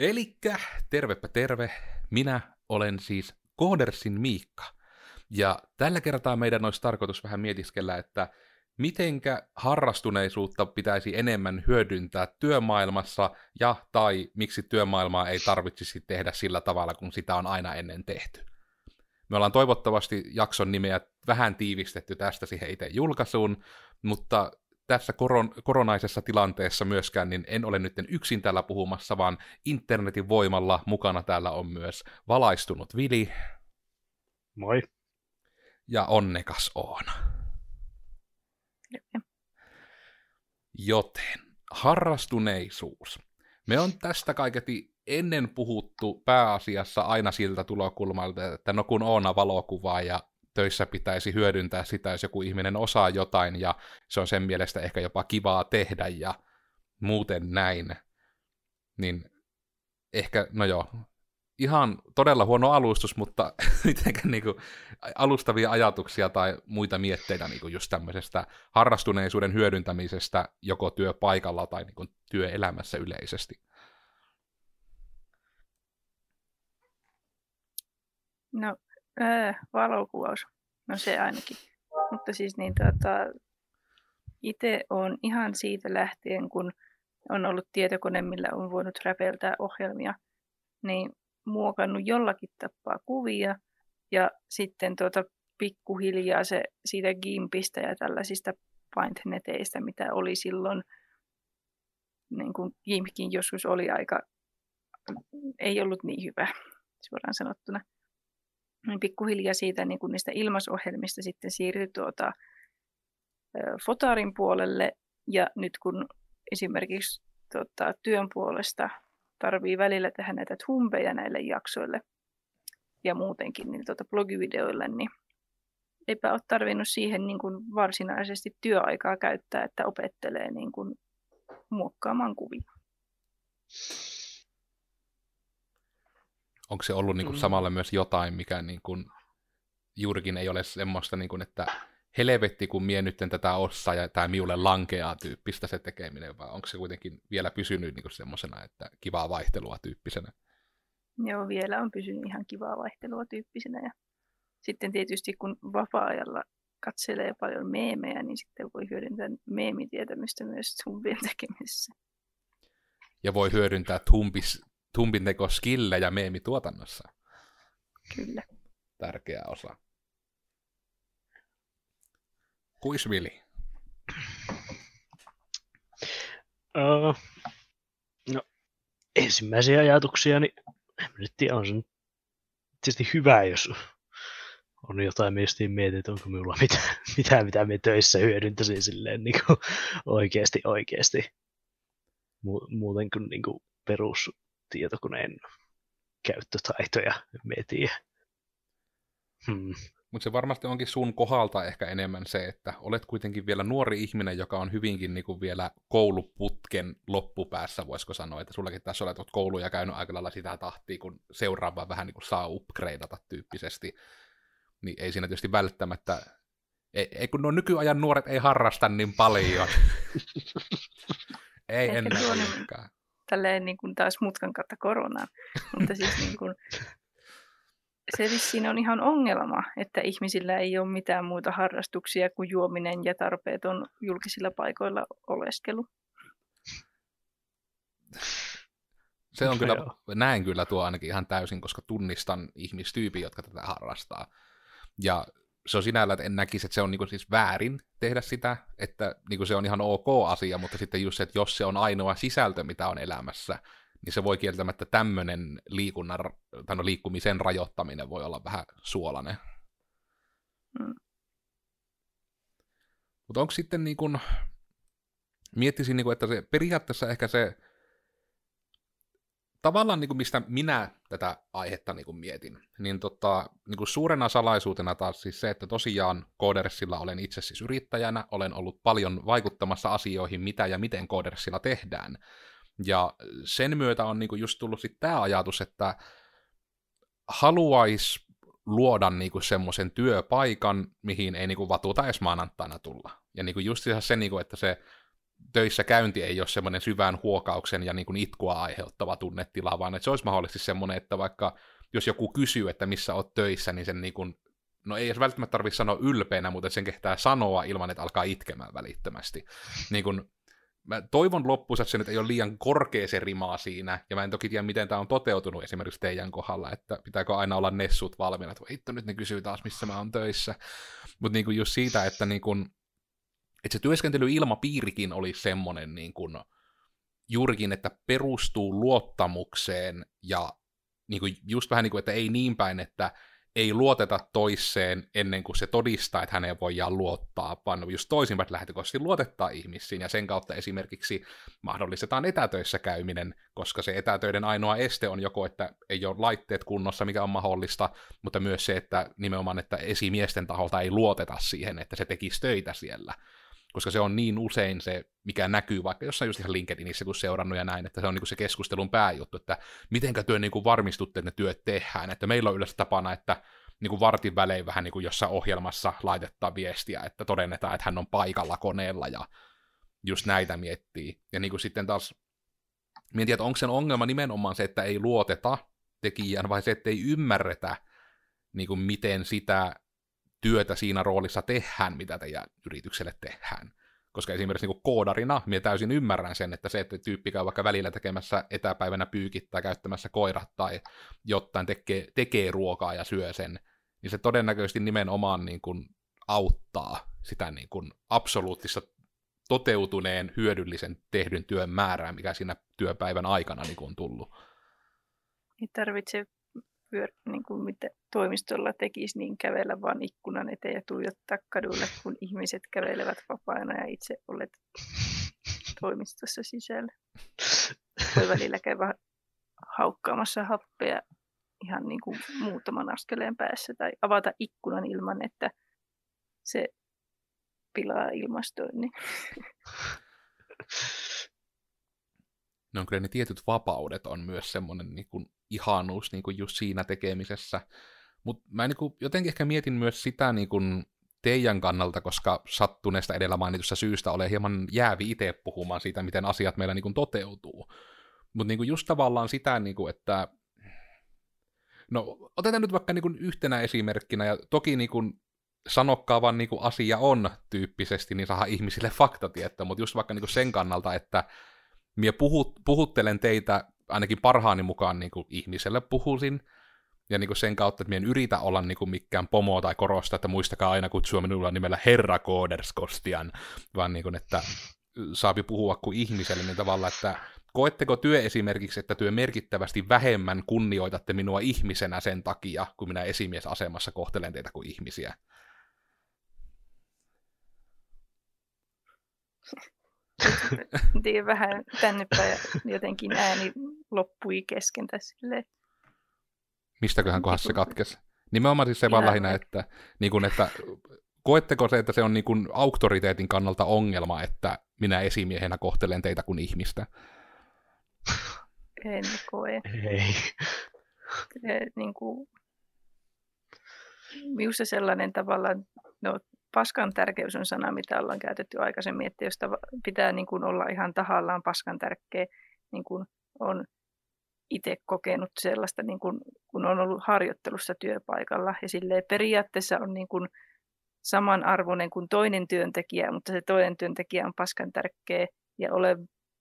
Elikkä, tervepä terve, minä olen siis Koodersin Miikka. Ja tällä kertaa meidän olisi tarkoitus vähän mietiskellä, että mitenkä harrastuneisuutta pitäisi enemmän hyödyntää työmaailmassa ja tai miksi työmaailmaa ei tarvitsisi tehdä sillä tavalla, kun sitä on aina ennen tehty. Me ollaan toivottavasti jakson nimeä vähän tiivistetty tästä siihen itse julkaisuun, mutta tässä koron, koronaisessa tilanteessa myöskään, niin en ole nyt yksin täällä puhumassa, vaan internetin voimalla mukana täällä on myös valaistunut Vili. Moi. Ja onnekas Oona. Joten, harrastuneisuus. Me on tästä kaiketi ennen puhuttu pääasiassa aina siltä tulokulmalta, että no kun Oona valokuvaa ja töissä pitäisi hyödyntää sitä, jos joku ihminen osaa jotain, ja se on sen mielestä ehkä jopa kivaa tehdä, ja muuten näin. Niin ehkä, no joo, ihan todella huono alustus, mutta mitenkään niin kuin, alustavia ajatuksia tai muita mietteitä niin kuin just tämmöisestä harrastuneisuuden hyödyntämisestä joko työpaikalla tai niin kuin, työelämässä yleisesti. No, äh, valokuvaus. No se ainakin. Mutta siis niin tota, itse on ihan siitä lähtien, kun on ollut tietokone, millä on voinut räpeltää ohjelmia, niin muokannut jollakin tapaa kuvia ja sitten tuota pikkuhiljaa se siitä Gimpistä ja tällaisista paintneteistä, mitä oli silloin, niin kuin Gimpkin joskus oli aika, ei ollut niin hyvä, suoraan sanottuna. Niin pikkuhiljaa siitä niin kuin niistä ilmasohjelmista sitten siirtyi tuota, Fotarin puolelle ja nyt kun esimerkiksi tuota, työn puolesta tarvii välillä tehdä näitä tumpeja näille jaksoille ja muutenkin niin tuota blogivideoille, niin eipä ole tarvinnut siihen niin kuin varsinaisesti työaikaa käyttää, että opettelee niin kuin muokkaamaan kuvia. Onko se ollut niin kuin mm. samalla myös jotain, mikä niin kuin juurikin ei ole semmoista, niin kuin, että helvetti, kun mie nyt tätä osaa ja tämä miulle lankeaa tyyppistä se tekeminen, vai onko se kuitenkin vielä pysynyt niin semmoisena, että kivaa vaihtelua tyyppisenä? Joo, vielä on pysynyt ihan kivaa vaihtelua tyyppisenä. Ja sitten tietysti kun vapaa-ajalla katselee paljon meemejä, niin sitten voi hyödyntää meemitietämystä myös tumpien tekemisessä. Ja voi hyödyntää tumpis, tumpin teko skillejä meemituotannossa. Kyllä. Tärkeä osa. Kuisvili? Uh, no, ensimmäisiä ajatuksia, niin en nyt tiedä, on se tietysti hyvä, jos on jotain, mistä mietin, että onko minulla mitään, mitään mitä me töissä hyödyntäisin silleen niin kuin oikeasti, oikeasti. Muuten kuin, niin kuin perustietokoneen käyttötaitoja, mietin. Hmm. Mutta se varmasti onkin sun kohdalta ehkä enemmän se, että olet kuitenkin vielä nuori ihminen, joka on hyvinkin niinku vielä kouluputken loppupäässä, voisiko sanoa, että sullakin tässä olet kouluja käynyt aika lailla sitä tahtia, kun seuraava vähän niin kuin saa upgradeata tyyppisesti. Niin ei siinä tietysti välttämättä, ei, ei kun nuo nykyajan nuoret ei harrasta niin paljon. ei enää ollenkaan. Tälleen niin kuin taas mutkan kautta koronaan. Mutta siis niin kuin, se vissiin on ihan ongelma, että ihmisillä ei ole mitään muita harrastuksia kuin juominen ja tarpeeton julkisilla paikoilla oleskelu. Se on kyllä, näen kyllä tuo ainakin ihan täysin, koska tunnistan ihmistyypin, jotka tätä harrastaa. Ja se on sinällä, että en näkisi, että se on niin siis väärin tehdä sitä, että niin se on ihan ok asia, mutta sitten just se, että jos se on ainoa sisältö, mitä on elämässä, niin se voi kieltämättä tämmöinen liikunnan, tai no, liikkumisen rajoittaminen voi olla vähän suolainen. Mm. Mutta onko sitten niin kuin, miettisin, niin kuin, että se periaatteessa ehkä se, tavallaan niin kuin mistä minä tätä aihetta niin kuin mietin, niin, tota, niin kuin suurena salaisuutena taas siis se, että tosiaan Koodersilla olen itse siis yrittäjänä, olen ollut paljon vaikuttamassa asioihin, mitä ja miten Koodersilla tehdään, ja sen myötä on niinku just tullut sitten tämä ajatus, että haluaisi luoda niinku semmoisen työpaikan, mihin ei niinku vatuta edes maanantaina tulla. Ja niinku just se, niinku, että se töissä käynti ei ole semmoinen syvään huokauksen ja niin kuin itkua aiheuttava tunnetila, vaan että se olisi mahdollisesti semmoinen, että vaikka jos joku kysyy, että missä olet töissä, niin sen niin kuin, no ei välttämättä tarvitse sanoa ylpeänä, mutta sen kehtää sanoa ilman, että alkaa itkemään välittömästi. Niin kuin, mä toivon loppuun, että se nyt ei ole liian korkea se rimaa siinä, ja mä en toki tiedä, miten tämä on toteutunut esimerkiksi teidän kohdalla, että pitääkö aina olla nessut valmiina, että hitto nyt ne kysyy taas, missä mä oon töissä. Mutta niin just siitä, että, niin kuin, että se työskentelyilmapiirikin oli semmoinen niin kuin, juurikin, että perustuu luottamukseen ja niin kuin just vähän niin kuin, että ei niin päin, että ei luoteta toiseen ennen kuin se todistaa, että häneen voidaan luottaa, vaan just toisinpäin lähtökohtaisesti luotettaa ihmisiin, ja sen kautta esimerkiksi mahdollistetaan etätöissä käyminen, koska se etätöiden ainoa este on joko, että ei ole laitteet kunnossa, mikä on mahdollista, mutta myös se, että nimenomaan, että esimiesten taholta ei luoteta siihen, että se tekisi töitä siellä koska se on niin usein se, mikä näkyy vaikka jossain just ihan LinkedInissä, kun seurannut ja näin, että se on niin se keskustelun pääjuttu, että mitenkä työ niin kuin varmistutte, että ne työt tehdään, että meillä on yleensä tapana, että niin kuin vartin välein vähän niin kuin jossain ohjelmassa laitetaan viestiä, että todennetaan, että hän on paikalla koneella ja just näitä miettii. Ja niin kuin sitten taas, mietin, että onko sen ongelma nimenomaan se, että ei luoteta tekijään, vai se, että ei ymmärretä, niin kuin miten sitä työtä siinä roolissa tehdään, mitä teidän yritykselle tehdään. Koska esimerkiksi niin koodarina minä täysin ymmärrän sen, että se, että tyyppi käy vaikka välillä tekemässä etäpäivänä pyykit tai käyttämässä koirat tai jotain tekee, tekee ruokaa ja syö sen, niin se todennäköisesti nimenomaan niin kuin auttaa sitä niin kuin absoluuttista toteutuneen hyödyllisen tehdyn työn määrää, mikä siinä työpäivän aikana niin kuin on tullut. Ei tarvitse pyör, niin kuin mitä toimistolla tekisi, niin kävellä vaan ikkunan eteen ja tuijottaa kadulle, kun ihmiset kävelevät vapaana ja itse olet toimistossa sisällä. Voi välillä käydä haukkaamassa happea ihan niin kuin muutaman askeleen päässä tai avata ikkunan ilman, että se pilaa ilmastoinnin. No kyllä ne tietyt vapaudet on myös semmoinen niin kuin ihanuus niin kuin just siinä tekemisessä. Mutta mä niin kuin, jotenkin ehkä mietin myös sitä niin kuin teidän kannalta, koska sattuneesta edellä mainitusta syystä olen hieman jäävi itse puhumaan siitä, miten asiat meillä niin kuin toteutuu. Mutta niin just tavallaan sitä, niin kuin, että no otetaan nyt vaikka niin kuin yhtenä esimerkkinä, ja toki niin kuin sanokkaa vaan niin kuin asia on tyyppisesti, niin saa ihmisille faktatietoa, mutta just vaikka niin kuin sen kannalta, että minä puhut, puhuttelen teitä ainakin parhaani mukaan niin kuin ihmiselle puhuisin, ja niin kuin sen kautta, että minä en yritä olla niin kuin mikään pomo tai korosta, että muistakaa aina kutsua minulla nimellä Herra Kooderskostian, vaan niin kuin, että saapi puhua kuin ihmiselle, niin tavallaan, että koetteko työ esimerkiksi, että työ merkittävästi vähemmän kunnioitatte minua ihmisenä sen takia, kun minä esimiesasemassa kohtelen teitä kuin ihmisiä? tiedä, vähän tänne päin jotenkin ääni loppui kesken tässä silleen. Mistäköhän kohdassa se katkesi? Nimenomaan siis se vaan lähinnä, että, niin kuin, että koetteko se, että se on niin kuin auktoriteetin kannalta ongelma, että minä esimiehenä kohtelen teitä kuin ihmistä? En koe. Ei. Se, niin kuin, minusta sellainen tavallaan, no paskan tärkeys on sana, mitä ollaan käytetty aikaisemmin, että jos pitää niin kuin olla ihan tahallaan paskan tärkeä, niin kuin on itse kokenut sellaista, niin kuin, kun on ollut harjoittelussa työpaikalla. Ja silleen periaatteessa on niin kuin samanarvoinen kuin toinen työntekijä, mutta se toinen työntekijä on paskan tärkeä ja ole,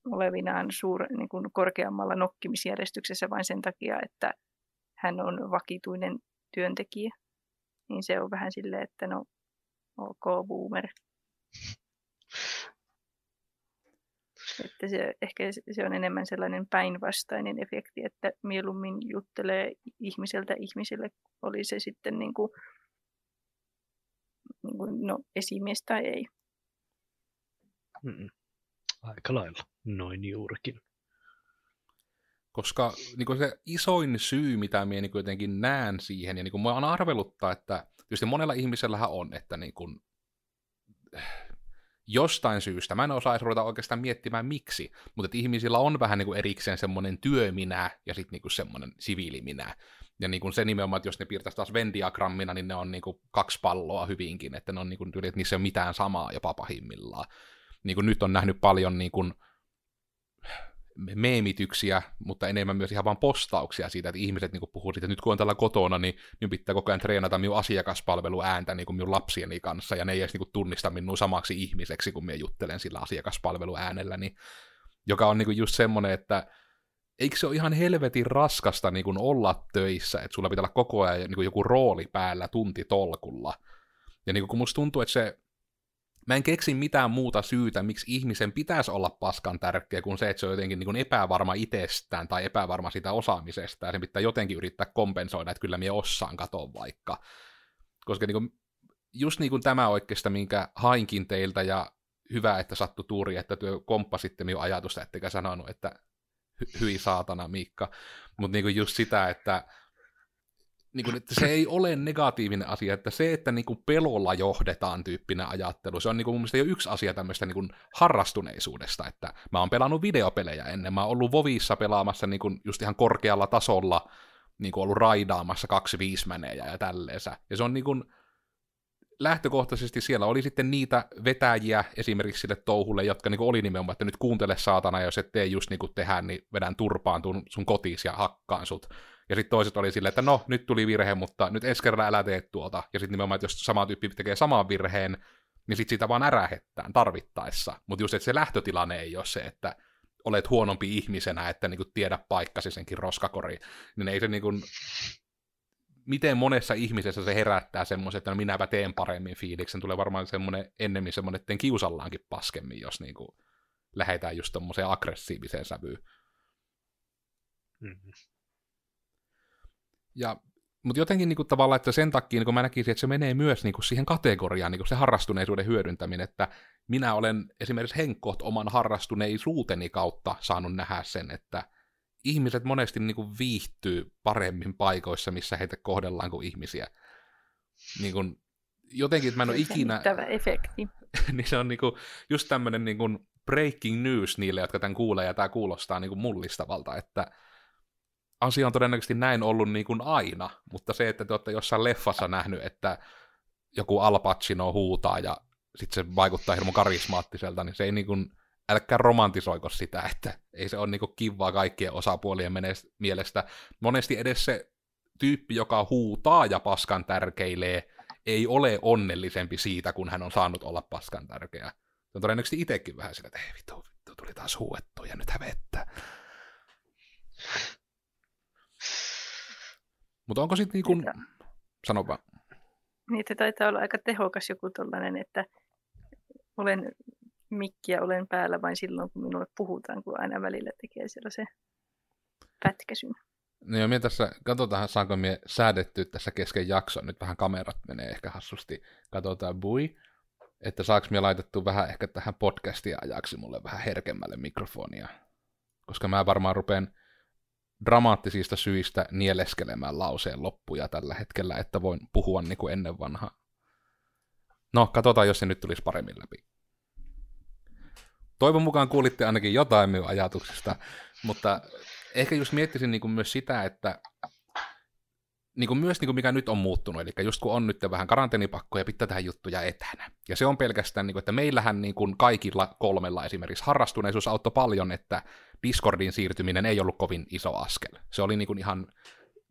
olevinaan suur, niin kuin korkeammalla nokkimisjärjestyksessä vain sen takia, että hän on vakituinen työntekijä. Niin se on vähän silleen, että no ok boomer. Että se, ehkä se on enemmän sellainen päinvastainen efekti, että mieluummin juttelee ihmiseltä ihmiselle, oli se sitten niin kuin, niin kuin, no, esimies tai ei. Mm-mm. Aika lailla, noin juurikin. Koska niin kuin se isoin syy, mitä minä niin jotenkin näen siihen, ja niin kuin on arveluttaa, että tietysti monella ihmisellähän on, että niin kuin, jostain syystä, mä en edes ruveta oikeastaan miettimään miksi, mutta että ihmisillä on vähän niin erikseen semmoinen työminä ja sitten niin kuin semmoinen siviiliminä. Ja niin kuin se nimenomaan, että jos ne piirtäisi taas Venn-diagrammina, niin ne on niin kuin kaksi palloa hyvinkin, että ne on niin kuin, että niissä ei ole mitään samaa jopa pahimmillaan. niin kuin nyt on nähnyt paljon niin kuin meemityksiä, mutta enemmän myös ihan vaan postauksia siitä, että ihmiset niin puhuu siitä, että nyt kun on tällä kotona, niin nyt pitää koko ajan treenata minun asiakaspalveluääntä niin minun lapsieni kanssa, ja ne ei edes niin tunnista minua samaksi ihmiseksi, kun minä juttelen sillä asiakaspalveluäänellä, niin, joka on niin just semmoinen, että eikö se ole ihan helvetin raskasta niin olla töissä, että sulla pitää olla koko ajan niin joku rooli päällä tuntitolkulla. Ja niin kun musta tuntuu, että se mä en keksi mitään muuta syytä, miksi ihmisen pitäisi olla paskan tärkeä, kuin se, että se on jotenkin niin epävarma itsestään tai epävarma sitä osaamisesta, ja sen pitää jotenkin yrittää kompensoida, että kyllä minä osaan katoa vaikka. Koska niin kuin, just niin kuin tämä oikeastaan, minkä hainkin teiltä, ja hyvä, että sattu tuuri, että työ komppasitte minun ajatusta, ettekä sanonut, että hy- hyi saatana Miikka. Mutta niin just sitä, että niin kuin, että se ei ole negatiivinen asia, että se, että niin kuin pelolla johdetaan tyyppinen ajattelu, se on niin kuin mun mielestä jo yksi asia tämmöistä niin kuin harrastuneisuudesta, että mä oon pelannut videopelejä ennen, mä oon ollut Vovissa pelaamassa niin kuin just ihan korkealla tasolla, niin kuin ollut raidaamassa kaksi viismänejä ja tälleensä, ja se on niin kuin, lähtökohtaisesti siellä oli sitten niitä vetäjiä esimerkiksi sille touhulle, jotka niin oli nimenomaan, että nyt kuuntele saatana, jos et tee just niin tehdään, niin vedän turpaan sun kotis ja hakkaan sut. Ja sitten toiset oli silleen, että no, nyt tuli virhe, mutta nyt ensi kerralla älä tee tuota. Ja sitten nimenomaan, että jos sama tyyppi tekee saman virheen, niin sitten sitä vaan ärähettään tarvittaessa. Mutta just, että se lähtötilanne ei ole se, että olet huonompi ihmisenä, että niinku tiedä paikkasi senkin roskakori. Niin ei se niinku, miten monessa ihmisessä se herättää semmoisen, että no minäpä teen paremmin fiiliksen. Tulee varmaan semmoinen ennemmin semmoinen, että kiusallaankin paskemmin, jos niinku lähdetään just tommoseen aggressiiviseen sävyyn. Mm-hmm. Ja, mutta jotenkin niin kuin, tavallaan, että sen takia niin kuin mä näkisin, että se menee myös niin kuin, siihen kategoriaan, niin kuin se harrastuneisuuden hyödyntäminen, että minä olen esimerkiksi henkkoht oman harrastuneisuuteni kautta saanut nähdä sen, että ihmiset monesti niin kuin, viihtyy paremmin paikoissa, missä heitä kohdellaan kuin ihmisiä. Niin kuin, jotenkin, että mä en ole ikinä... efekti. niin se on niin kuin, just tämmöinen niin kuin breaking news niille, jotka tämän kuulee, ja tämä kuulostaa niin kuin mullistavalta, että asia on todennäköisesti näin ollut niin kuin aina, mutta se, että te olette jossain leffassa nähnyt, että joku Al Pacino huutaa ja sitten se vaikuttaa hirmu karismaattiselta, niin se ei niin kuin, älkää romantisoiko sitä, että ei se ole niin kuin kivaa kaikkien osapuolien mielestä. Monesti edes se tyyppi, joka huutaa ja paskan tärkeilee, ei ole onnellisempi siitä, kun hän on saanut olla paskan tärkeä. Se on todennäköisesti itsekin vähän sillä, että ei vittu, vittu, tuli taas huuettu ja nyt hävettää. Mutta onko sitten niin kuin, sano vaan. Niitä taitaa olla aika tehokas joku tollainen, että olen mikkiä olen päällä vain silloin, kun minulle puhutaan, kun aina välillä tekee sellaisen pätkäsyn. No joo, minä tässä, katsotaan saanko me säädetty tässä kesken jakson, nyt vähän kamerat menee ehkä hassusti, katsotaan bui, että saaks minä laitettu vähän ehkä tähän podcastia ajaksi mulle vähän herkemmälle mikrofonia, koska mä varmaan rupean dramaattisista syistä nieleskelemään lauseen loppuja tällä hetkellä, että voin puhua niin kuin ennen vanhaa. No, katsotaan, jos se nyt tulisi paremmin läpi. Toivon mukaan kuulitte ainakin jotain minun ajatuksista, mutta ehkä just miettisin niin kuin myös sitä, että niin kuin myös niin kuin mikä nyt on muuttunut, eli just kun on nyt vähän karanteenipakkoja, pitää tehdä juttuja etänä. Ja se on pelkästään, niin kuin, että meillähän niin kuin kaikilla kolmella esimerkiksi harrastuneisuus auttoi paljon, että Discordin siirtyminen ei ollut kovin iso askel. Se oli niin kuin ihan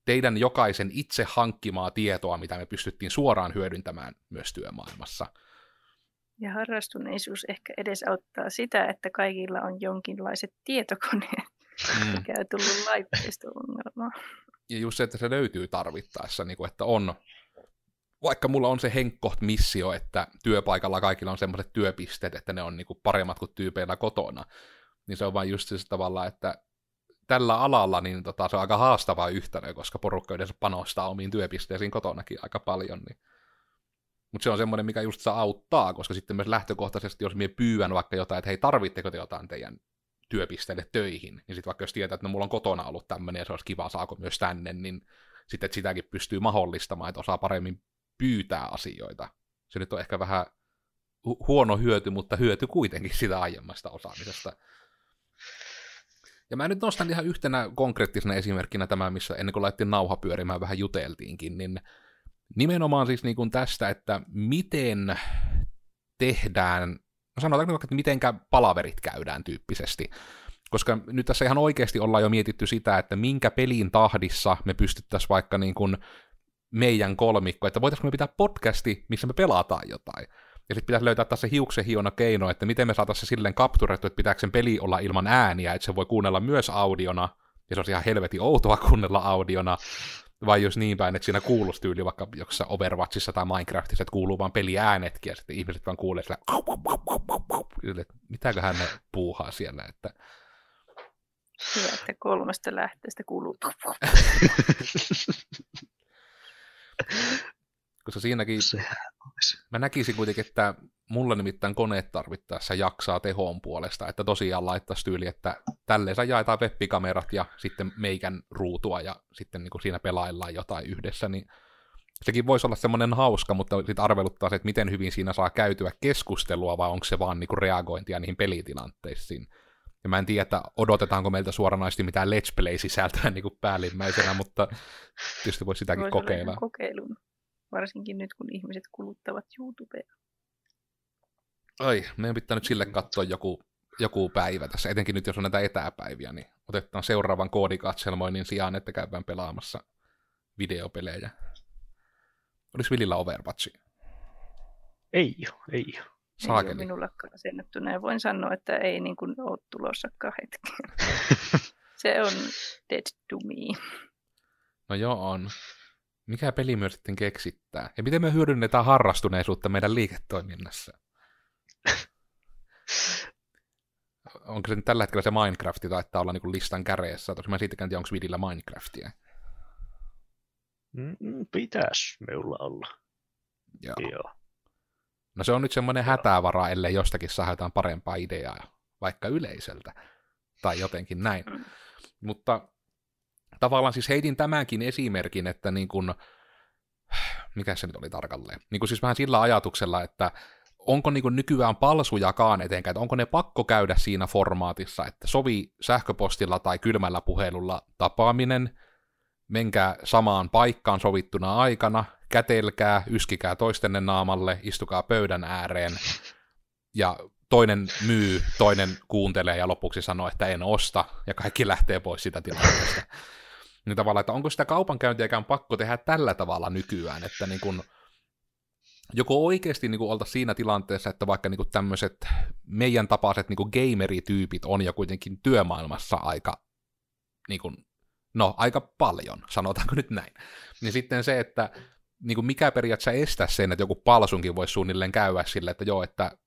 teidän jokaisen itse hankkimaa tietoa, mitä me pystyttiin suoraan hyödyntämään myös työmaailmassa. Ja harrastuneisuus ehkä edesauttaa sitä, että kaikilla on jonkinlaiset tietokoneet, mm. mikä on tullut laitteista ongelmaa ja just se, että se löytyy tarvittaessa, niin kuin, että on, vaikka mulla on se henkkoht missio, että työpaikalla kaikilla on semmoiset työpisteet, että ne on niin kuin paremmat kuin tyypeillä kotona, niin se on vain just se tavalla, että tällä alalla niin tota, se on aika haastava yhtälö, koska porukka yleensä panostaa omiin työpisteisiin kotonakin aika paljon, niin mutta se on semmoinen, mikä just saa auttaa, koska sitten myös lähtökohtaisesti, jos minä pyydän vaikka jotain, että hei, tarvitteko te jotain teidän työpisteelle töihin, niin sitten vaikka jos tietää, että no, mulla on kotona ollut tämmöinen ja se olisi kiva, saako myös tänne, niin sitten että sitäkin pystyy mahdollistamaan, että osaa paremmin pyytää asioita. Se nyt on ehkä vähän hu- huono hyöty, mutta hyöty kuitenkin sitä aiemmasta osaamisesta. Ja mä nyt nostan ihan yhtenä konkreettisena esimerkkinä tämä, missä ennen kuin laittiin nauha pyörimään vähän juteltiinkin, niin nimenomaan siis niin kuin tästä, että miten tehdään sanotaanko vaikka, että mitenkä palaverit käydään tyyppisesti. Koska nyt tässä ihan oikeasti ollaan jo mietitty sitä, että minkä pelin tahdissa me pystyttäisiin vaikka niin kuin meidän kolmikko, että voitaisiinko me pitää podcasti, missä me pelataan jotain. Ja sitten pitäisi löytää tässä hiuksen hiona keino, että miten me saataisiin se silleen kapturettu, että pitääkö sen peli olla ilman ääniä, että se voi kuunnella myös audiona, ja se on ihan helvetin outoa kuunnella audiona, vai jos niin päin, että siinä kuuluisi tyyli vaikka jossain Overwatchissa tai Minecraftissa, että kuuluu vaan peliäänetkin, ja sitten ihmiset vaan kuulee sillä, että mitäköhän ne puuhaa siellä, että Hyvä, että kolmesta lähteestä kuuluu. koska siinäkin Sehän olisi. Mä näkisin kuitenkin, että mulla nimittäin koneet tarvittaessa jaksaa tehoon puolesta, että tosiaan laittaisi tyyli, että tälleen jaetaan web-kamerat ja sitten meikän ruutua ja sitten niin kuin siinä pelaillaan jotain yhdessä, niin sekin voisi olla semmoinen hauska, mutta sitten arveluttaa se, että miten hyvin siinä saa käytyä keskustelua vai onko se vaan niin kuin reagointia niihin pelitilanteisiin. Ja mä en tiedä, että odotetaanko meiltä suoranaisesti mitään Let's Play-sisältöä niin kuin päällimmäisenä, mutta tietysti voi sitäkin Voisi kokeilla. kokeilun. Varsinkin nyt, kun ihmiset kuluttavat YouTubea. Ai, meidän pitää nyt sille katsoa joku, joku päivä tässä, etenkin nyt jos on näitä etäpäiviä, niin otetaan seuraavan koodikatselmoinnin sijaan, että käydään pelaamassa videopelejä. Olis Vilillä Overwatchi? Ei ole, ei. Ei ole Saakeli. minullakaan asennettuna ja voin sanoa, että ei niin kuin ole tulossakaan hetkeen. Se on dead to me. No joo on. Mikä peli myös sitten keksittää? Ja miten me hyödynnetään harrastuneisuutta meidän liiketoiminnassa? Onko se nyt tällä hetkellä se Minecraft taitaa olla niinku listan käreessä? Tosi mä siitäkään tiedä, onko Vidillä Minecraftia. Mm, Pitäis minulla olla. Joo. Joo. No se on nyt semmoinen hätävara, ellei jostakin saa jotain parempaa ideaa, vaikka yleisöltä, tai jotenkin näin. Mm. Mutta tavallaan siis heitin tämänkin esimerkin, että niin kun, mikä se nyt oli tarkalleen, niin kun siis vähän sillä ajatuksella, että onko niin nykyään palsujakaan etenkään, että onko ne pakko käydä siinä formaatissa, että sovi sähköpostilla tai kylmällä puhelulla tapaaminen, menkää samaan paikkaan sovittuna aikana, kätelkää, yskikää toistenne naamalle, istukaa pöydän ääreen, ja toinen myy, toinen kuuntelee ja lopuksi sanoo, että en osta, ja kaikki lähtee pois sitä tilanteesta. Niin tavallaan, että onko sitä kaupankäyntiäkään pakko tehdä tällä tavalla nykyään, että niin kun, joko oikeasti niin oltaisiin siinä tilanteessa, että vaikka niin tämmöiset meidän tapaiset niin gamerityypit on jo kuitenkin työmaailmassa aika, niin kun, no aika paljon, sanotaanko nyt näin. Niin sitten se, että niin kuin mikä periaatteessa estää sen, että joku palsunkin voisi suunnilleen käydä sille, että joo, että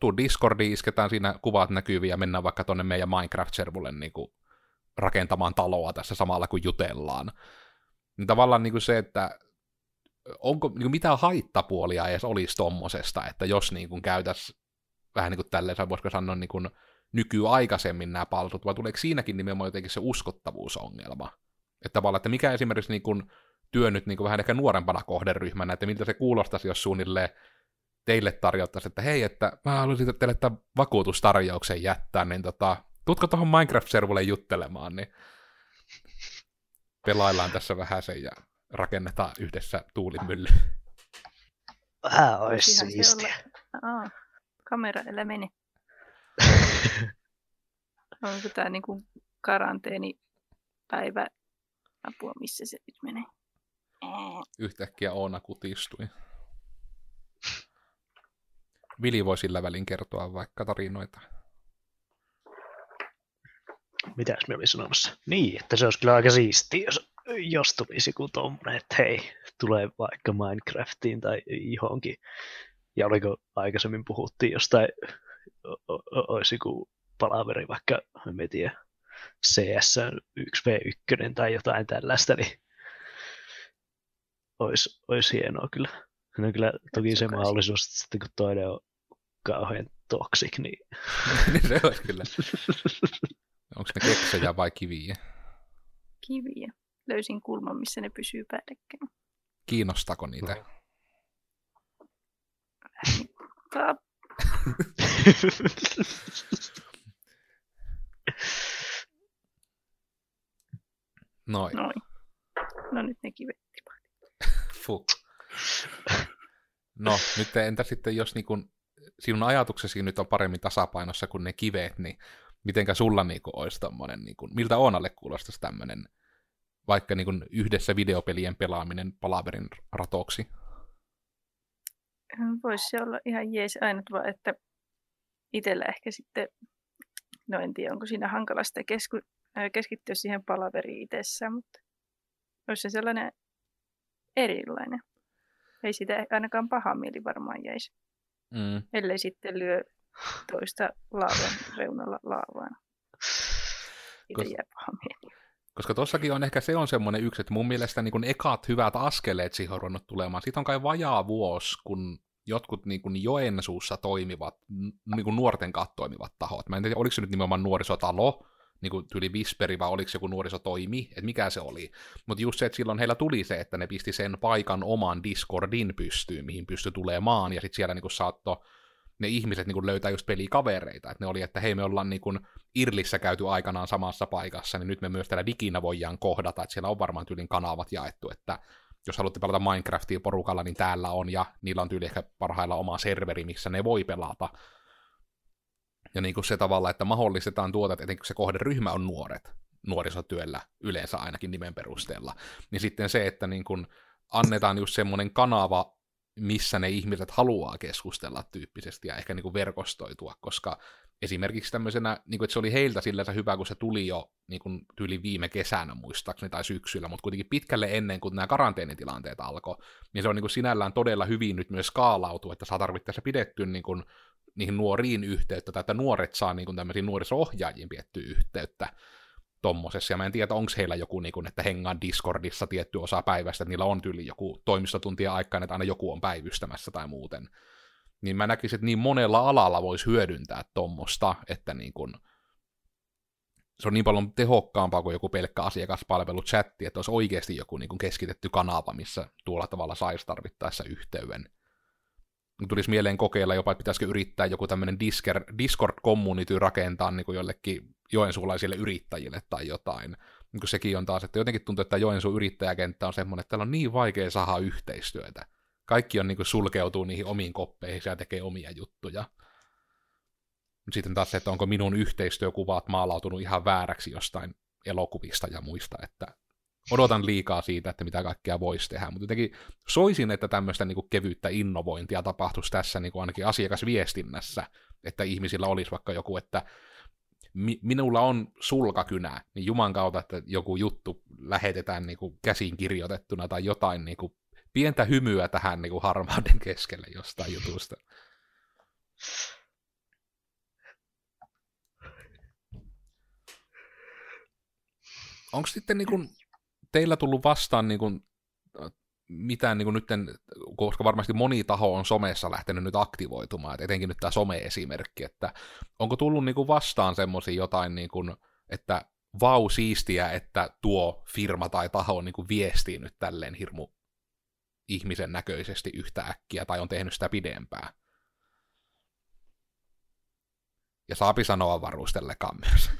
tuu, Discordiin, isketään siinä kuvat näkyviä ja mennään vaikka tuonne meidän Minecraft-servulle niin kuin rakentamaan taloa tässä samalla kun jutellaan. Niin tavallaan niin kuin se, että onko niin kuin mitään haittapuolia edes olisi tommosesta, että jos niin kuin käytäisiin vähän niin kuin tälleen, voisiko sanoa niin kuin nykyaikaisemmin nämä palsut, vai tuleeko siinäkin nimenomaan jotenkin se uskottavuusongelma? Että tavallaan, että mikä esimerkiksi niin kuin työ nyt niin kuin vähän ehkä nuorempana kohderyhmänä, että miltä se kuulostaisi, jos suunnilleen teille tarjottaisiin, että hei, että mä haluaisin teille tämän vakuutustarjouksen jättää, niin tota, tutko tuohon Minecraft-servulle juttelemaan, niin pelaillaan tässä vähän sen ja rakennetaan yhdessä tuulimylly. Vähän olisi siistiä. Aa, kamera älä mene. Onko tämä niinku karanteenipäivä apua, missä se nyt menee? Yhtäkkiä Oona kutistui. Vili voi sillä välin kertoa vaikka tarinoita. Mitäs me olin sanomassa? Niin, että se olisi kyllä aika siistiä, jos, jos tulisi joku tommonen, että hei, tulee vaikka Minecraftiin tai johonkin. Ja oliko aikaisemmin puhuttiin jostain, o- o- olisi joku palaveri vaikka, en tiedä, CS 1v1 tai jotain tällaista, niin olisi, olisi hienoa kyllä. No kyllä toki se Katsokaa mahdollisuus, että sitten kun toinen on kauhean toxic, niin niin se olisi kyllä. Onko ne keksejä vai kiviä? kiviä. Löysin kulman, missä ne pysyy päällekkäin. Kiinnostako niitä? Taa, Noin. noin. No nyt ne kivet tipahti. Fuh. No, nyt entä sitten, jos niin kun sinun ajatuksesi nyt on paremmin tasapainossa kuin ne kivet, niin mitenkä sulla niinku olisi tommonen, niinku, miltä Oonalle kuulostaisi tämmöinen vaikka niinku yhdessä videopelien pelaaminen palaverin ratoksi? Voisi se olla ihan jees ainut vaan, että itsellä ehkä sitten, no en tiedä onko siinä hankalasta kesku, keskittyä siihen palaveriin itsessään, mutta olisi se sellainen erilainen. Ei sitä ainakaan paha mieli varmaan jäisi. Mm. Ellei sitten lyö toista laavan reunalla laavaan. Siitä Kos... jää paha mieli. Koska tossakin on ehkä se on semmoinen yksi, että mun mielestä niin kun ekat hyvät askeleet siihen on ruvennut tulemaan. Siitä on kai vajaa vuosi, kun jotkut niin kuin Joensuussa toimivat, niin kuin nuorten kanssa toimivat tahot. Mä en tiedä, oliko se nyt nimenomaan nuorisotalo, niin kuin tyli Visperi, vai oliko se joku nuorisotoimi, että mikä se oli. Mutta just se, että silloin heillä tuli se, että ne pisti sen paikan oman Discordin pystyyn, mihin pystyi tulemaan, ja sitten siellä niin saattoi ne ihmiset niin kuin löytää just pelikavereita. Että ne oli, että hei, me ollaan niin kuin Irlissä käyty aikanaan samassa paikassa, niin nyt me myös täällä diginä voidaan kohdata, että siellä on varmaan tyylin kanavat jaettu, että jos haluatte pelata Minecraftia porukalla, niin täällä on, ja niillä on tyyli ehkä parhailla oma serveri, missä ne voi pelata. Ja niin kuin se tavalla, että mahdollistetaan tuota, että etenkin se kohderyhmä on nuoret, nuorisotyöllä yleensä ainakin nimen perusteella, niin sitten se, että niin kuin annetaan just semmoinen kanava, missä ne ihmiset haluaa keskustella tyyppisesti ja ehkä niin kuin verkostoitua, koska esimerkiksi tämmöisenä, niin kuin, että se oli heiltä sillänsä hyvä, kun se tuli jo niin kuin, tyyli viime kesänä muistaakseni tai syksyllä, mutta kuitenkin pitkälle ennen kuin nämä karanteenitilanteet alkoi, niin se on niin kuin, sinällään todella hyvin nyt myös skaalautu, että saa tarvittaessa pidetty niin kuin, niihin nuoriin yhteyttä, tai että nuoret saa niin kuin, tämmöisiin nuoriso-ohjaajiin piettyä yhteyttä tommosessa, ja mä en tiedä, onko heillä joku, niin kuin, että hengaan Discordissa tietty osa päivästä, että niillä on tyyli joku toimistotuntia aikaan, että aina joku on päivystämässä tai muuten niin mä näkisin, että niin monella alalla voisi hyödyntää tuommoista, että niin kun, se on niin paljon tehokkaampaa kuin joku pelkkä asiakaspalvelu chatti, että olisi oikeasti joku niin kuin keskitetty kanava, missä tuolla tavalla saisi tarvittaessa yhteyden. Tulisi mieleen kokeilla jopa, että pitäisikö yrittää joku tämmöinen Discord-community rakentaa niin kuin jollekin joensuulaisille yrittäjille tai jotain. Niin kuin sekin on taas, että jotenkin tuntuu, että Joensuun yrittäjäkenttä on semmoinen, että täällä on niin vaikea saada yhteistyötä kaikki on niin kuin sulkeutuu niihin omiin koppeihin ja tekee omia juttuja. Sitten taas se, että onko minun yhteistyökuvat maalautunut ihan vääräksi jostain elokuvista ja muista, että odotan liikaa siitä, että mitä kaikkea voisi tehdä, mutta jotenkin soisin, että tämmöistä niin kuin kevyttä innovointia tapahtuisi tässä niin kuin ainakin asiakasviestinnässä, että ihmisillä olisi vaikka joku, että mi- minulla on sulkakynä, niin Juman kautta, että joku juttu lähetetään niin kuin käsin kirjoitettuna tai jotain niin kuin pientä hymyä tähän niin kuin harmauden keskelle jostain jutusta. Onko sitten niin kuin, teillä tullut vastaan niin kuin, mitään niin kuin nyt, koska varmasti moni taho on somessa lähtenyt nyt aktivoitumaan, että etenkin nyt tämä some-esimerkki, että onko tullut niin kuin vastaan semmoisia jotain, niin kuin, että vau siistiä, että tuo firma tai taho niin kuin viestii nyt tälleen hirmu ihmisen näköisesti yhtä äkkiä tai on tehnyt sitä pidempään. Ja saapi sanoa varustellekaan myös.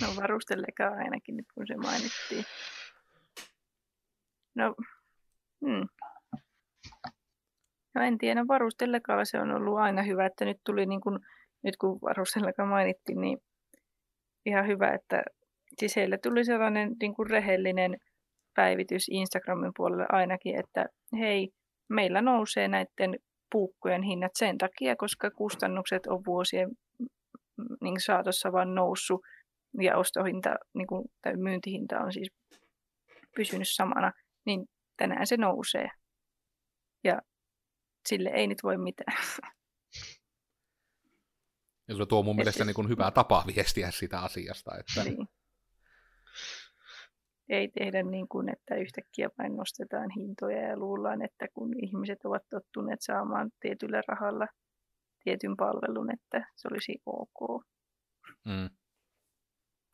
No varustellekaan ainakin nyt kun se mainittiin. No, hmm. no en tiedä, varustellekaan se on ollut aina hyvä, että nyt tuli niin kuin, nyt kun varustellekaan mainittiin, niin ihan hyvä, että siis heille tuli sellainen niin kuin rehellinen päivitys Instagramin puolelle ainakin, että hei, meillä nousee näiden puukkojen hinnat sen takia, koska kustannukset on vuosien niin saatossa vaan noussut ja ostohinta niin kuin, tai myyntihinta on siis pysynyt samana, niin tänään se nousee. Ja sille ei nyt voi mitään. Ja se tuo mun mielestä siis... niin hyvää tapa viestiä sitä asiasta. Että... Niin ei tehdä niin kuin, että yhtäkkiä vain nostetaan hintoja ja luullaan, että kun ihmiset ovat tottuneet saamaan tietyllä rahalla tietyn palvelun, että se olisi ok. Mm.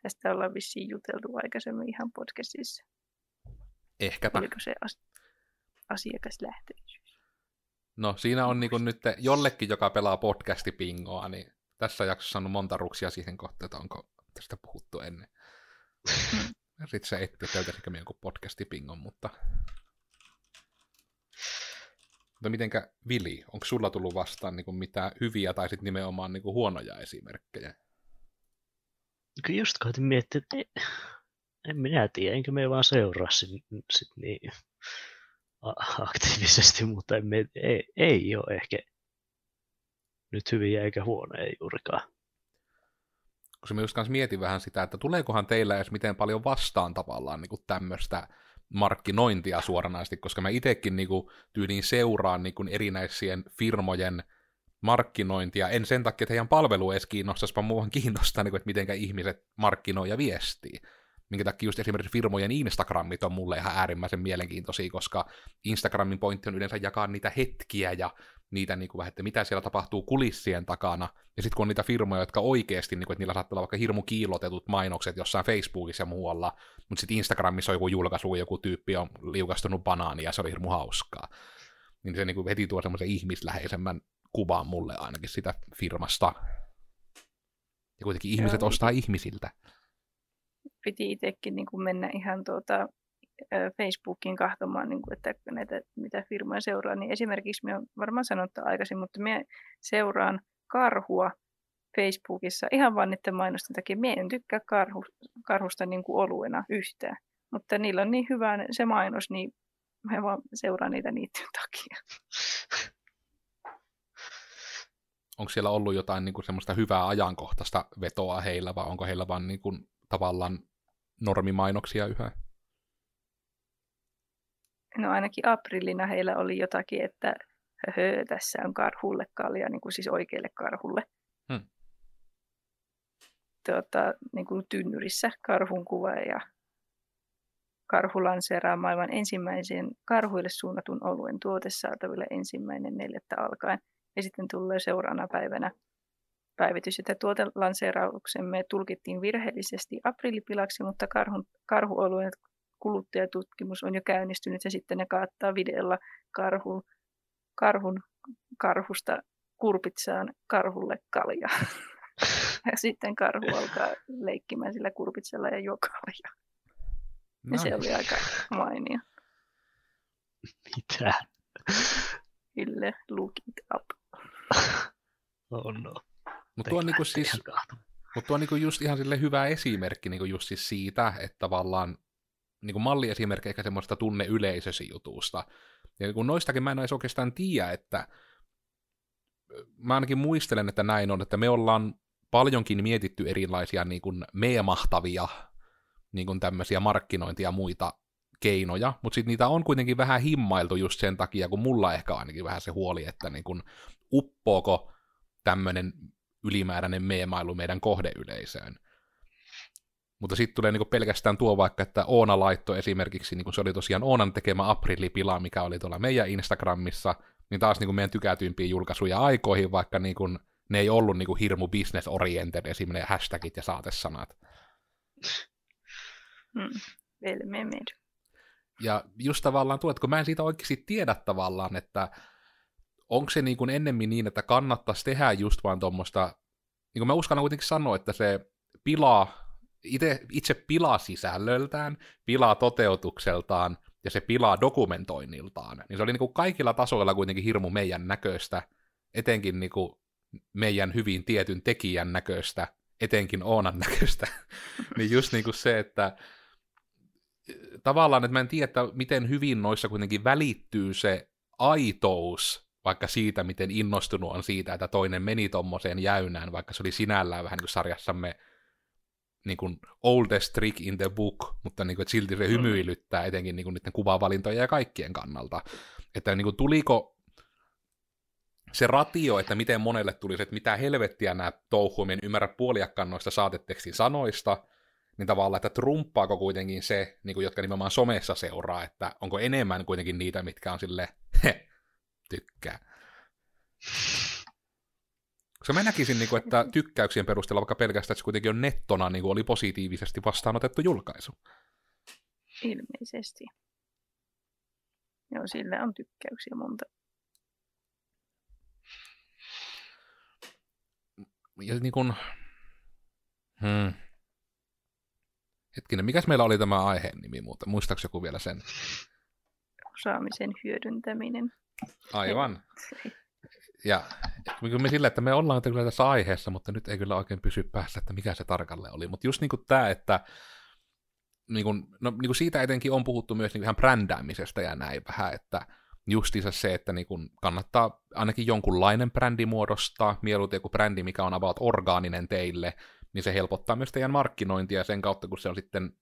Tästä ollaan vissiin juteltu aikaisemmin ihan podcastissa. Ehkäpä. Oliko se as- asiakaslähtöisyys? No siinä on niin nyt jollekin, joka pelaa podcastipingoa, niin tässä jaksossa on monta ruksia siihen kohtaan, että onko tästä puhuttu ennen. Mm. Sitten sä etsiä löytäisikö me jonkun podcastipingon, mutta... Mutta mitenkä Vili, onko sulla tullut vastaan niin mitään hyviä tai sitten nimenomaan niin huonoja esimerkkejä? Kyllä just koitin miettiä, että en minä tiedä, enkä me vaan seuraa sit, sit niin aktiivisesti, mutta emme, ei, ei ole ehkä nyt hyviä eikä huonoja juurikaan. Koska mä just mietin vähän sitä, että tuleekohan teillä edes miten paljon vastaan tavallaan niin tämmöistä markkinointia suoranaisesti, koska mä itsekin niin tyyliin seuraan niin erinäisien firmojen markkinointia, en sen takia, että heidän palvelu edes kiinnostaisi, vaan muuhan kiinnostaa, niin kuin, että miten ihmiset markkinoi ja viestii minkä takia just esimerkiksi firmojen Instagramit on mulle ihan äärimmäisen mielenkiintoisia, koska Instagramin pointti on yleensä jakaa niitä hetkiä ja niitä, niin kuin, vähän, että mitä siellä tapahtuu kulissien takana. Ja sitten kun on niitä firmoja, jotka oikeasti, niin kuin, että niillä saattaa olla vaikka hirmu kiilotetut mainokset jossain Facebookissa ja muualla, mutta sitten Instagramissa on joku julkaisu, joku tyyppi on liukastunut banaani ja se oli hirmu hauskaa. Niin se niin kuin heti tuo semmoisen ihmisläheisemmän kuvan mulle ainakin sitä firmasta. Ja kuitenkin ihmiset Joo. ostaa ihmisiltä piti itsekin niin kuin mennä ihan tuota, Facebookiin kahtomaan, niin kuin, että näitä, mitä firmoja seuraa, niin esimerkiksi minä varmaan sanottu aikaisin, mutta minä seuraan karhua Facebookissa ihan vain niiden mainosten takia. Minä en tykkää karhu, karhusta niin kuin oluena yhtään, mutta niillä on niin hyvä se mainos, niin mä vaan seuraan niitä niiden takia. Onko siellä ollut jotain niin kuin semmoista hyvää ajankohtaista vetoa heillä, vai onko heillä vaan niin kuin, tavallaan normimainoksia yhä? No ainakin aprillina heillä oli jotakin, että höhö, tässä on karhulle kalja, niin kuin siis oikealle karhulle. Hmm. Tuota, niin kuin tynnyrissä karhun kuva ja karhu lanseeraa maailman ensimmäisen karhuille suunnatun oluen tuote saataville ensimmäinen neljättä alkaen. Ja sitten tulee seuraavana päivänä päivitys, että tuotelanseerauksemme tulkittiin virheellisesti aprillipilaksi, mutta karhun, karhuolueen kuluttajatutkimus on jo käynnistynyt ja sitten ne kaattaa videolla karhun, karhun karhusta kurpitsaan karhulle kalja. ja sitten karhu alkaa leikkimään sillä kurpitsella ja juo kalja. Ja se oli aika mainio. Mitä? Kyllä, look it up. oh no. Mutta tuo on niinku siis, mut tuo on niinku just ihan sille hyvä esimerkki niinku just siis siitä, että tavallaan niinku malliesimerkki ehkä semmoista tunne yleisösi jutusta. Ja kun noistakin mä en edes oikeastaan tiedä, että mä ainakin muistelen, että näin on, että me ollaan paljonkin mietitty erilaisia niin kuin meemahtavia niin kuin tämmöisiä markkinointia ja muita keinoja, mutta sitten niitä on kuitenkin vähän himmailtu just sen takia, kun mulla ehkä ainakin vähän se huoli, että niin kuin, uppoako tämmöinen ylimääräinen meemailu meidän kohdeyleisöön. Mutta sitten tulee niinku pelkästään tuo vaikka, että Oona laitto esimerkiksi, niinku se oli tosiaan Oonan tekemä aprillipila, mikä oli tuolla meidän Instagramissa, niin taas niinku meidän tykätyimpiä julkaisuja aikoihin, vaikka niinku ne ei ollut niinku hirmu business oriented, esimerkiksi hashtagit ja saatesanat. Mm, ja just tavallaan tuo, että kun mä en siitä oikeasti tiedä tavallaan, että onko se niin kuin ennemmin niin, että kannattaisi tehdä just vaan tuommoista, niin kuin mä uskallan kuitenkin sanoa, että se pilaa, itse, itse pilaa sisällöltään, pilaa toteutukseltaan ja se pilaa dokumentoinniltaan. Niin se oli niin kuin kaikilla tasoilla kuitenkin hirmu meidän näköistä, etenkin niin kuin meidän hyvin tietyn tekijän näköistä, etenkin Oonan näköistä. niin just niin kuin se, että tavallaan, että mä en tiedä, että miten hyvin noissa kuitenkin välittyy se aitous vaikka siitä, miten innostunut on siitä, että toinen meni tommoseen jäynään, vaikka se oli sinällään vähän niin kuin sarjassamme niin kuin oldest trick in the book, mutta niin kuin, silti se hymyilyttää etenkin niin kuin niiden kuvavalintoja ja kaikkien kannalta. Että niin kuin, tuliko se ratio, että miten monelle tuli se, että mitä helvettiä nämä touhuu, en ymmärrä puoliakkaan noista saatetekstin sanoista, niin tavallaan, että trumppaako kuitenkin se, niin kuin, jotka nimenomaan somessa seuraa, että onko enemmän kuitenkin niitä, mitkä on sille tykkää. Koska mä näkisin, niin kuin, että tykkäyksien perusteella vaikka pelkästään, että se kuitenkin on nettona, niin kuin oli positiivisesti vastaanotettu julkaisu. Ilmeisesti. Joo, sillä on tykkäyksiä monta. Ja niin kuin, hmm. Hetkinen, mikäs meillä oli tämä aiheen nimi muuten? Muistaaks joku vielä sen? Osaamisen hyödyntäminen. Aivan. Ja me sillä, että me ollaan kyllä tässä aiheessa, mutta nyt ei kyllä oikein pysy päässä, että mikä se tarkalleen oli. Mutta just niin kuin tämä, että niin kuin, no, niin kuin siitä etenkin on puhuttu myös niin ihan brändäämisestä ja näin vähän, että justiinsa se, että niin kuin kannattaa ainakin jonkunlainen brändi muodostaa, mieluiten joku brändi, mikä on about orgaaninen teille, niin se helpottaa myös teidän markkinointia sen kautta, kun se on sitten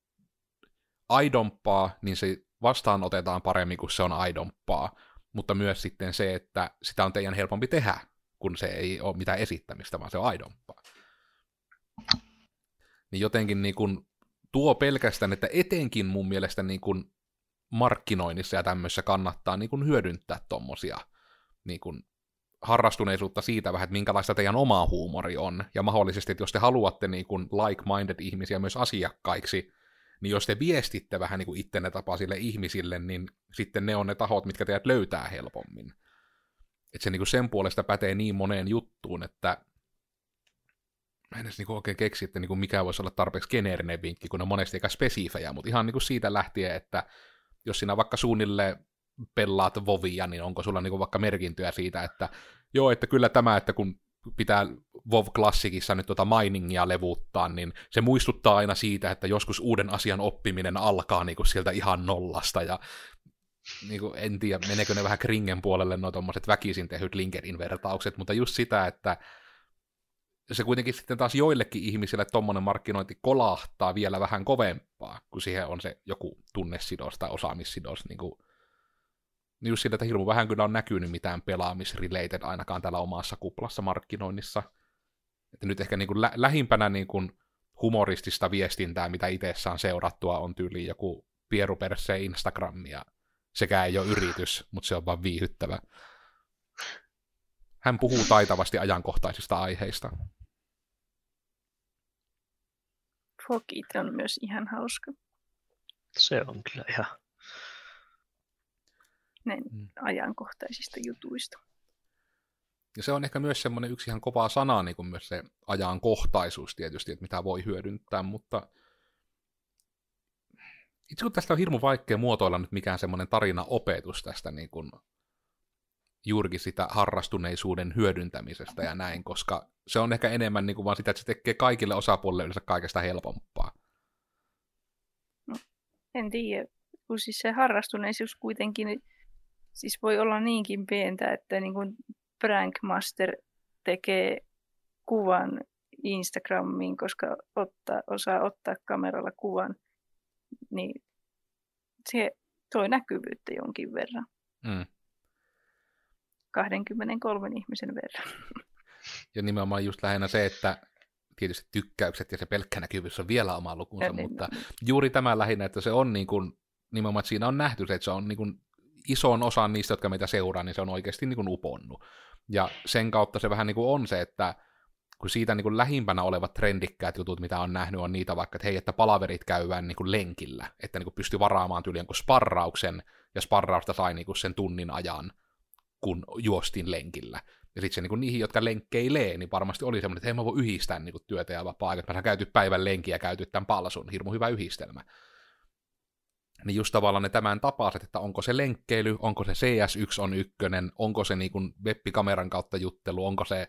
aidompaa, niin se vastaanotetaan paremmin, kun se on aidompaa, mutta myös sitten se, että sitä on teidän helpompi tehdä, kun se ei ole mitään esittämistä, vaan se on aidompaa. Niin jotenkin niin kuin tuo pelkästään, että etenkin mun mielestä niin kuin markkinoinnissa ja tämmöisessä kannattaa niin kuin hyödyntää tuommoisia niin kuin harrastuneisuutta siitä vähän, että minkälaista teidän oma huumori on, ja mahdollisesti, että jos te haluatte niin kuin like-minded ihmisiä myös asiakkaiksi, niin jos te viestitte vähän niin kuin ittenne tapaisille ihmisille, niin sitten ne on ne tahot, mitkä teidät löytää helpommin. Että se niin kuin sen puolesta pätee niin moneen juttuun, että mä en edes niin kuin oikein keksi, että niin kuin mikä voisi olla tarpeeksi geneerinen vinkki, kun on monesti eikä spesifejä, mutta ihan niin kuin siitä lähtien, että jos sinä vaikka suunnilleen pelaat Vovia, niin onko sulla niin vaikka merkintöjä siitä, että joo, että kyllä tämä, että kun pitää WoW Classicissa nyt tuota miningia levuuttaa, niin se muistuttaa aina siitä, että joskus uuden asian oppiminen alkaa niin kuin sieltä ihan nollasta, ja niin kuin, en tiedä, meneekö ne vähän kringen puolelle nuo tuommoiset väkisin tehdyt Linkerin vertaukset, mutta just sitä, että se kuitenkin sitten taas joillekin ihmisille tuommoinen markkinointi kolahtaa vielä vähän kovempaa, kun siihen on se joku tunnesidos tai osaamissidos. Niin, kuin, niin just sillä, että hirmu vähän kyllä on näkynyt mitään pelaamisrelated ainakaan täällä omassa kuplassa markkinoinnissa. Että nyt ehkä niin kuin lä- lähimpänä niin kuin humoristista viestintää, mitä itse saan seurattua, on tyyli joku Pieru Perse Instagram, ja sekä ei ole yritys, mutta se on vaan viihyttävä. Hän puhuu taitavasti ajankohtaisista aiheista. Fokit on myös ihan hauska. Se on kyllä ihan... Näin mm. ajankohtaisista jutuista. Ja se on ehkä myös semmoinen yksi ihan kova sana, niin kuin myös se ajankohtaisuus tietysti, että mitä voi hyödyntää, mutta itse kun tästä on hirmu vaikea muotoilla nyt mikään semmoinen tarinaopetus tästä niin kuin juurikin sitä harrastuneisuuden hyödyntämisestä ja näin, koska se on ehkä enemmän niin kuin vaan sitä, että se tekee kaikille osapuolille yleensä kaikesta helpompaa. No, en tiedä, kun siis se harrastuneisuus kuitenkin siis voi olla niinkin pientä, että niin kuin Prankmaster tekee kuvan Instagramiin, koska ottaa, osaa ottaa kameralla kuvan, niin se toi näkyvyyttä jonkin verran. Mm. 23 ihmisen verran. Ja nimenomaan just lähinnä se, että tietysti tykkäykset ja se pelkkä näkyvyys on vielä oma lukunsa, ja, niin, mutta niin, juuri tämä lähinnä, että se on niin kuin, nimenomaan, että siinä on nähty se, että se on niin kuin ison osan niistä, jotka meitä seuraa, niin se on oikeasti niin kuin uponnut. Ja sen kautta se vähän niin kuin on se, että kun siitä niin kuin lähimpänä olevat trendikkäät jutut, mitä on nähnyt, on niitä vaikka, että hei, että palaverit käydään niin kuin lenkillä, että niin kuin pystyy varaamaan tyyliin sparrauksen, ja sparrausta sai niin kuin sen tunnin ajan, kun juostin lenkillä. Ja sitten se niin kuin niihin, jotka lenkkeilee, niin varmasti oli semmoinen, että hei mä voin yhdistää niin kuin työtä ja vapaa-aikaa. Mä käyty päivän lenkiä ja käyty tämän palsun. Hirmu hyvä yhdistelmä. Niin just tavallaan ne tämän tapaiset, että onko se lenkkeily, onko se CS1 on ykkönen, onko se niin kuin web-kameran kautta juttelu, onko se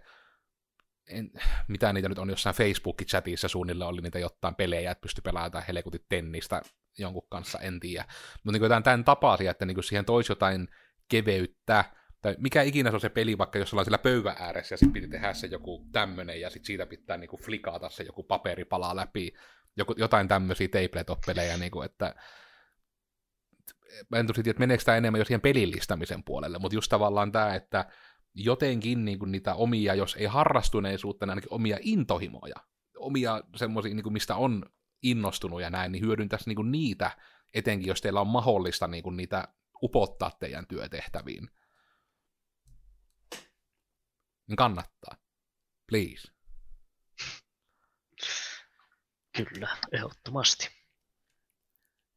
en, mitä niitä nyt on jossain Facebook-chatissa suunnilleen oli niitä jotain pelejä, että pysty pelaamaan helekutit tennistä jonkun kanssa, en tiedä. Mutta niin jotain tämän tapaisia, että niin siihen toisi jotain keveyttä, tai mikä ikinä se on se peli, vaikka jos ollaan siellä pöydän ääressä ja sitten piti tehdä se joku tämmöinen ja sitten siitä pitää niinku flikata se joku paperi palaa läpi, joku, jotain tämmöisiä tabletop-pelejä, niinku, että mä en tosi tiedä, että meneekö tämä enemmän jo siihen pelillistämisen puolelle, mutta just tavallaan tämä, että jotenkin niin kuin niitä omia, jos ei harrastuneisuutta, niin ainakin omia intohimoja, omia semmoisia, niin mistä on innostunut ja näin, niin hyödyntäisi niin kuin niitä, etenkin jos teillä on mahdollista niin kuin niitä upottaa teidän työtehtäviin niin kannattaa. Please. Kyllä, ehdottomasti.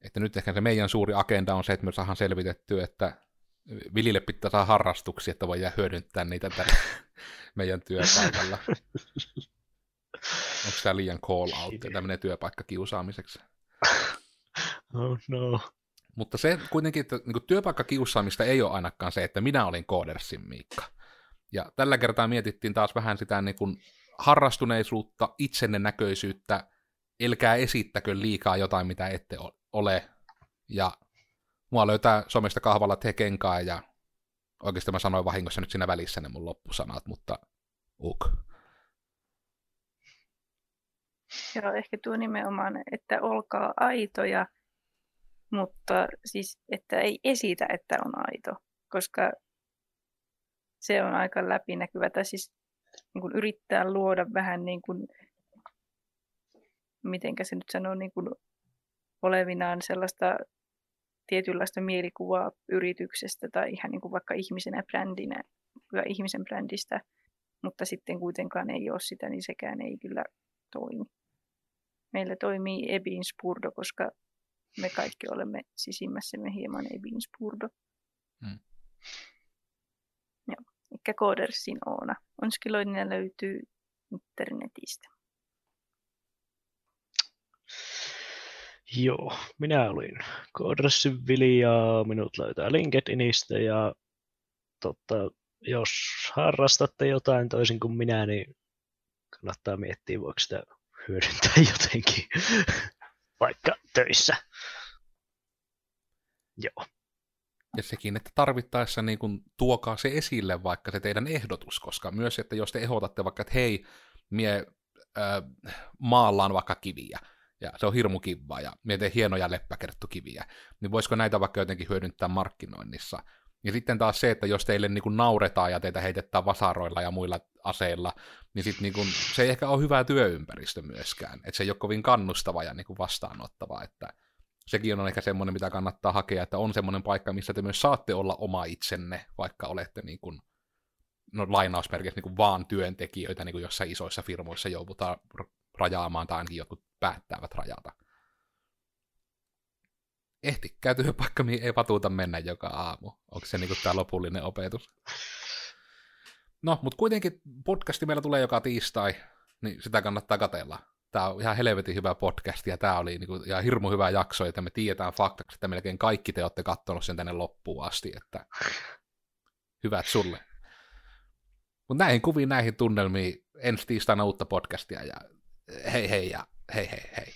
Että nyt ehkä se meidän suuri agenda on se, että me saadaan selvitettyä, että Vilille pitää saada harrastuksia, että voidaan hyödyntää niitä tällä meidän työpaikalla. Onko tämä liian call out, tämmöinen työpaikka kiusaamiseksi? Oh no. mutta se kuitenkin, että niin työpaikkakiusaamista ei ole ainakaan se, että minä olin koodersin Miikka. Ja tällä kertaa mietittiin taas vähän sitä niin kuin harrastuneisuutta, itsenne näköisyyttä, elkää esittäkö liikaa jotain, mitä ette ole. Ja mua löytää somesta kahvalla tekenkaa ja oikeastaan mä sanoin vahingossa nyt siinä välissä ne mun loppusanat, mutta uk. Joo, ehkä tuo nimenomaan, että olkaa aitoja, mutta siis, että ei esitä, että on aito, koska se on aika läpinäkyvä, tai siis niin kuin yrittää luoda vähän niin kuin, mitenkä se nyt sanoo, niin kuin olevinaan sellaista tietynlaista mielikuvaa yrityksestä tai ihan niin kuin vaikka ihmisenä brändinä, ihmisen brändistä, mutta sitten kuitenkaan ei ole sitä, niin sekään ei kyllä toimi. Meillä toimii Ebin Spurdo, koska me kaikki olemme sisimmässämme hieman Ebin Spurdo. Hmm. Joo, eli Codersin Oona. Onskiloinen löytyy internetistä. Joo, minä olin Codersin Vili ja minut löytää LinkedInistä ja totta, jos harrastatte jotain toisin kuin minä, niin kannattaa miettiä, voiko sitä hyödyntää jotenkin vaikka töissä. Joo. Ja sekin, että tarvittaessa niin kun tuokaa se esille vaikka se teidän ehdotus, koska myös, että jos te ehdotatte vaikka, että hei, mie äh, maallaan vaikka kiviä, ja se on hirmu kivaa, ja mie teen hienoja leppäkerttukiviä, niin voisiko näitä vaikka jotenkin hyödyntää markkinoinnissa, ja sitten taas se, että jos teille niin kuin nauretaan ja teitä heitetään vasaroilla ja muilla aseilla, niin sit niin kuin, se ei ehkä ole hyvä työympäristö myöskään. Että se ei ole kovin kannustava ja niin kuin vastaanottava. Että sekin on ehkä semmoinen, mitä kannattaa hakea, että on semmoinen paikka, missä te myös saatte olla oma itsenne, vaikka olette niin kuin, no lainausmerkeissä niin kuin vaan työntekijöitä, niin kuin jossain isoissa firmoissa joudutaan rajaamaan, tai ainakin jotkut päättävät rajata ehtikää työpaikka, mihin ei vatuuta mennä joka aamu. Onko se niinku tämä lopullinen opetus? No, mutta kuitenkin podcasti meillä tulee joka tiistai, niin sitä kannattaa katella. Tämä on ihan helvetin hyvä podcast, ja tämä oli niinku ihan hirmu hyvä jakso, että me tiedetään faktaksi, että melkein kaikki te olette katsonut sen tänne loppuun asti, että hyvät sulle. Mutta näihin kuviin, näihin tunnelmiin, ensi tiistaina uutta podcastia, ja hei hei ja hei hei hei.